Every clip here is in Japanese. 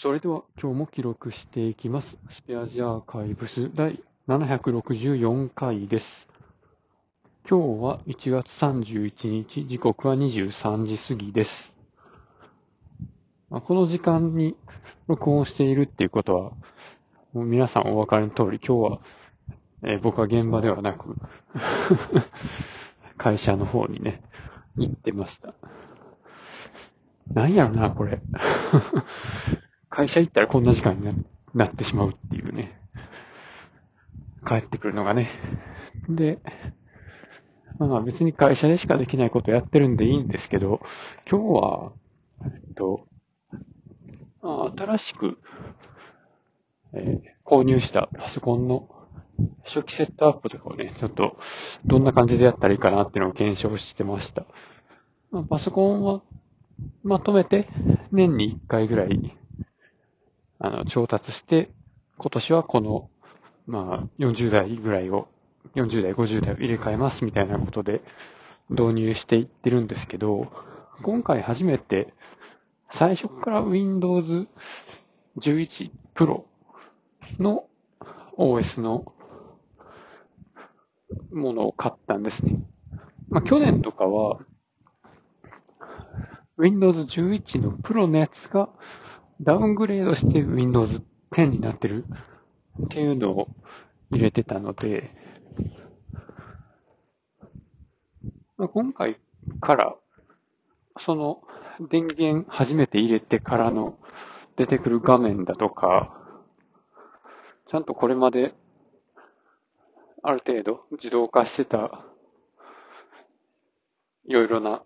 それでは今日も記録していきます。スペアジアーカイブス第764回です。今日は1月31日、時刻は23時過ぎです。まあこの時間に録音しているっていうことは、もう皆さんお分かりの通り、今日は、えー僕は現場ではなく、会社の方にね、行ってました。なんやろな、これ。会社行ったらこんな時間になってしまうっていうね。帰ってくるのがね。で、まあ別に会社でしかできないことやってるんでいいんですけど、今日は、えっと、あ新しく、えー購入したパソコンの初期セットアップとかをね、ちょっとどんな感じでやったらいいかなっていうのを検証してました。まあ、パソコンはまとめて年に1回ぐらいあの調達して、今年はこの、まあ、40代ぐらいを、40代、50代を入れ替えますみたいなことで導入していってるんですけど、今回初めて最初から Windows 11 Pro の OS のものを買ったんですね。まあ、去年とかは Windows 11の Pro のやつがダウングレードして Windows 10になってる？っていうのを入れてたので、まあ、今回からその電源初めて入れてからの出てくる画面だとか、ちゃんとこれまである程度自動化してたいろいろな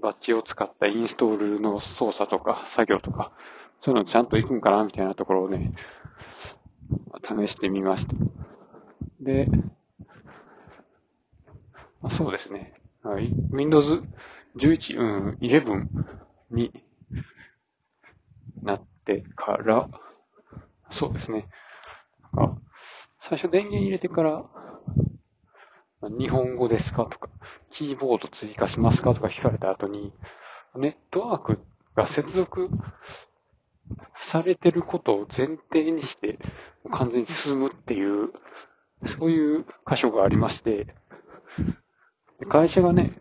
バッジを使ったインストールの操作とか作業とか、そういうのちゃんといくんかなみたいなところをね、試してみました。で、あそうですね。はい Windows 11、うん、11になってから、そうですね。最初電源入れてから、日本語ですかとか、キーボード追加しますかとか聞かれた後に、ネットワークが接続されてることを前提にして、完全に進むっていう、そういう箇所がありまして、会社がね、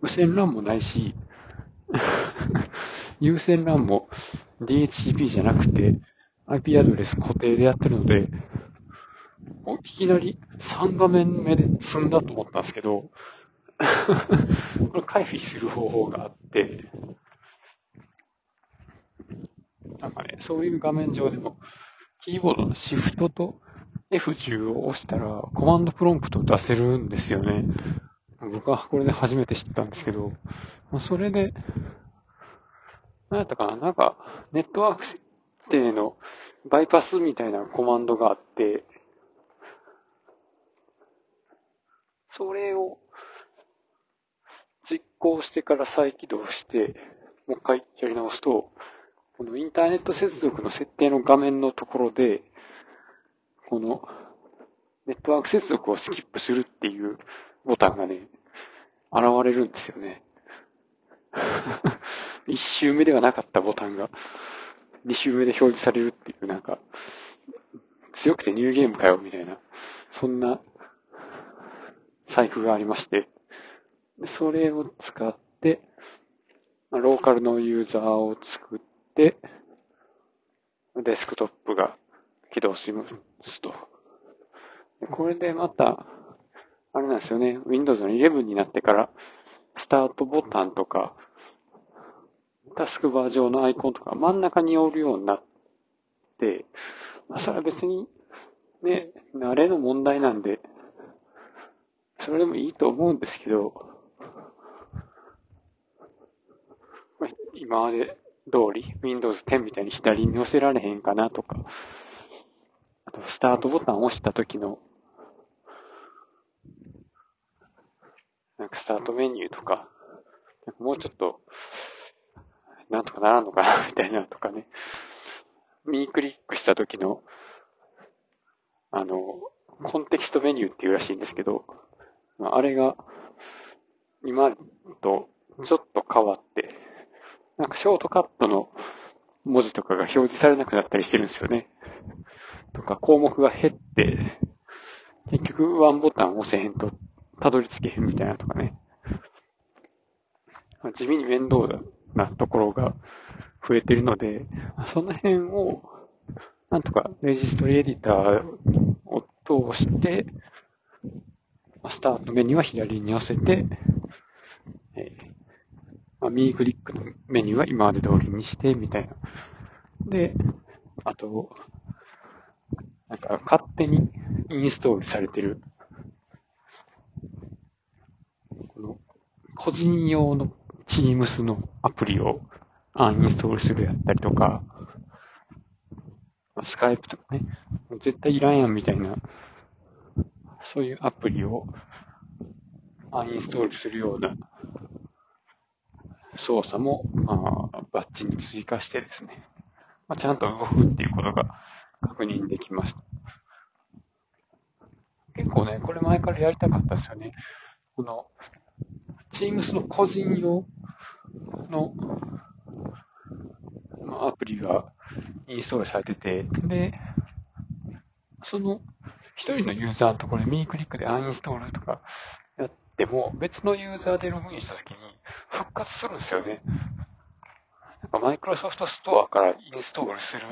無線 LAN もないし、有線 LAN も DHCP じゃなくて IP アドレス固定でやってるので、いきなり3画面目で済んだと思ったんですけど、これ回避する方法があって、なんかね、そういう画面上でも、キーボードのシフトと F10 を押したら、コマンドプロンプト出せるんですよね。僕はこれで初めて知ったんですけど、それで、なんやったかななんか、ネットワーク設定のバイパスみたいなコマンドがあって、それを実行してから再起動して、もう一回やり直すと、このインターネット接続の設定の画面のところで、このネットワーク接続をスキップするっていうボタンがね、現れるんですよね。一周目ではなかったボタンが、二周目で表示されるっていう、なんか、強くてニューゲームかよ、みたいな、そんな財布がありまして、それを使って、ローカルのユーザーを作って、デスクトップが起動しますと。これでまた、あれなんですよね、Windows の11になってから、スタートボタンとか、タスクバー上のアイコンとか真ん中におるようになって、まあ、それは別に、ね、慣れの問題なんで、それでもいいと思うんですけど、今まで通り Windows 10みたいに左に寄せられへんかなとか、あとスタートボタンを押した時の、なんかスタートメニューとか、なんかもうちょっと、なんとかならんのかなみたいなとかね、右クリックした時の、あの、コンテキストメニューっていうらしいんですけど、ああれが、今とちょっと変わって、なんかショートカットの文字とかが表示されなくなったりしてるんですよね。とか、項目が減って、結局ワンボタン押せへんとたどり着けへんみたいなとかね。地味に面倒なところが増えてるので、その辺を、なんとかレジストリエディターを通して、スタートメニューは左に寄せて、えーまあ、右クリックのメニューは今まで通りにして、みたいな。で、あと、なんか勝手にインストールされてる、この個人用の Teams のアプリをアンインストールするやったりとか、スカイプとかね、絶対いらんやんみたいな、そういうアプリをアンインストールするような操作も、まあ、バッチに追加してですね、まあ、ちゃんと動くっていうことが確認できました。結構ね、これ前からやりたかったですよね。この、Teams の個人用の、まあ、アプリがインストールされてて、で、その一人のユーザーところで右クリックでアンインストールとかやっても、別のユーザーでログインしたときに復活するんですよね。なんかマイクロソフトストアからインストールする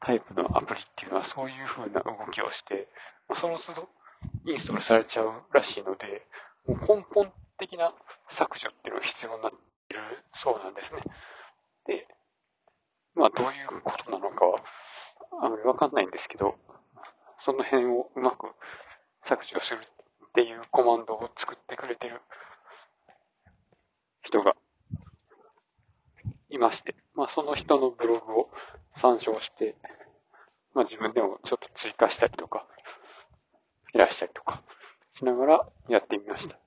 タイプのアプリっていうのはそういう風な動きをして、まあその都度インストールされちゃうらしいので、もう根本的な削除っていうのが必要になっているそうなんですね。で、まあどういうことなのかはあまりわかんないんですけど、その辺をうまく削除するっていうコマンドを作ってくれてる人がいまして、まあその人のブログを参照して、まあ自分でもちょっと追加したりとか、いらしたりとかしながらやってみました。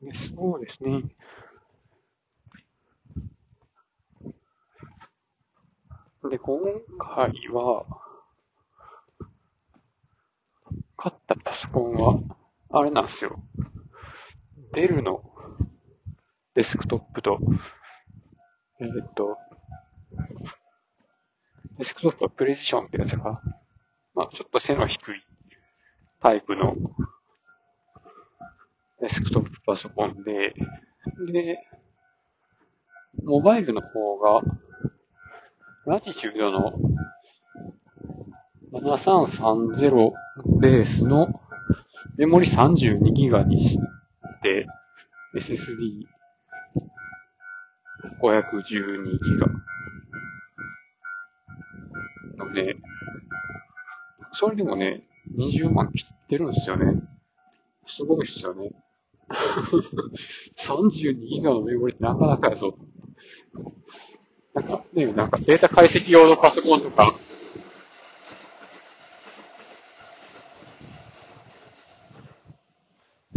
でそうですね。で、今回は、買ったパソコンは、あれなんですよ。デルのデスクトップと、え、っと、デスクトップはプレジションってやつが、まあちょっと背の低いタイプのデスクトップパソコンで、で、モバイルの方が、ラティチュードの7330ベースのメモリ32ギガにして、SSD512 ギガのね、それでもね、20万切ってるんですよね。すごいっすよね。32ギガのメモリってなかなかやぞ。なんかね、なんかデータ解析用のパソコンとか、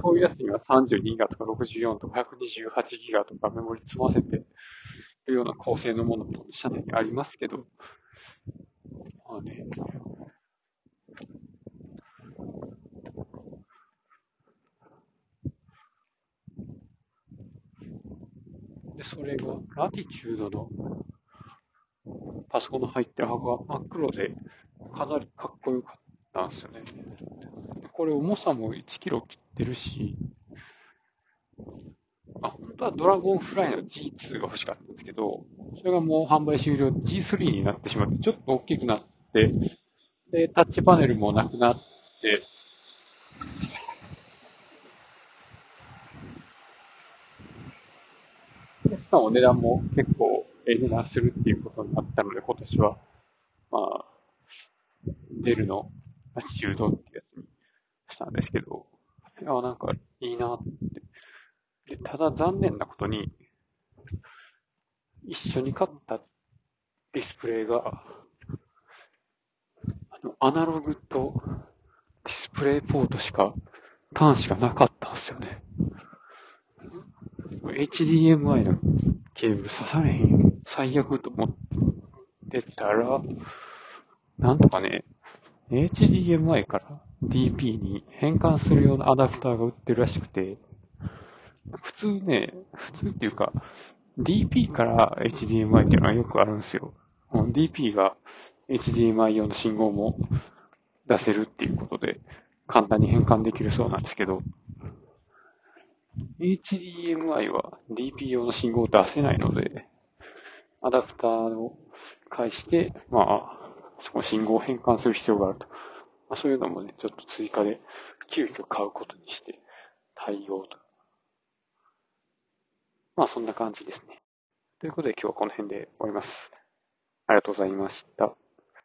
そういうやつには32ギガとか64とか128ギガとかメモリ積ませてるような構成のものも社内にありますけど、まあね、で、それが、ラティチュードのパソコンの入ってる箱が真っ黒で、かなりかっこよかったんですよね。これ重さも1キロ切ってるし、あ、本当はドラゴンフライの G2 が欲しかったんですけど、それがもう販売終了 G3 になってしまって、ちょっと大きくなって、で、タッチパネルもなくなって、で、しかも値段も結構ええ値段するっていうことになったので、今年は、まあ、デルのラチチュードってやつにしたんですけど、いや、なんかいいなって。で、ただ残念なことに、一緒に買ったディスプレイが、あの、アナログとディスプレイポートしか、端子がなかったんですよね。HDMI のケーブル刺されへんよ。最悪と思ってたら、なんとかね、HDMI から DP に変換するようなアダプターが売ってるらしくて、普通ね、普通っていうか、DP から HDMI っていうのはよくあるんですよ。DP が HDMI 用の信号も出せるっていうことで、簡単に変換できるそうなんですけど、HDMI は DP 用の信号を出せないので、アダプターを介して、まあ、その信号を変換する必要があると。まあ、そういうのもね、ちょっと追加で急遽買うことにして対応と。まあそんな感じですね。ということで今日はこの辺で終わります。ありがとうございました。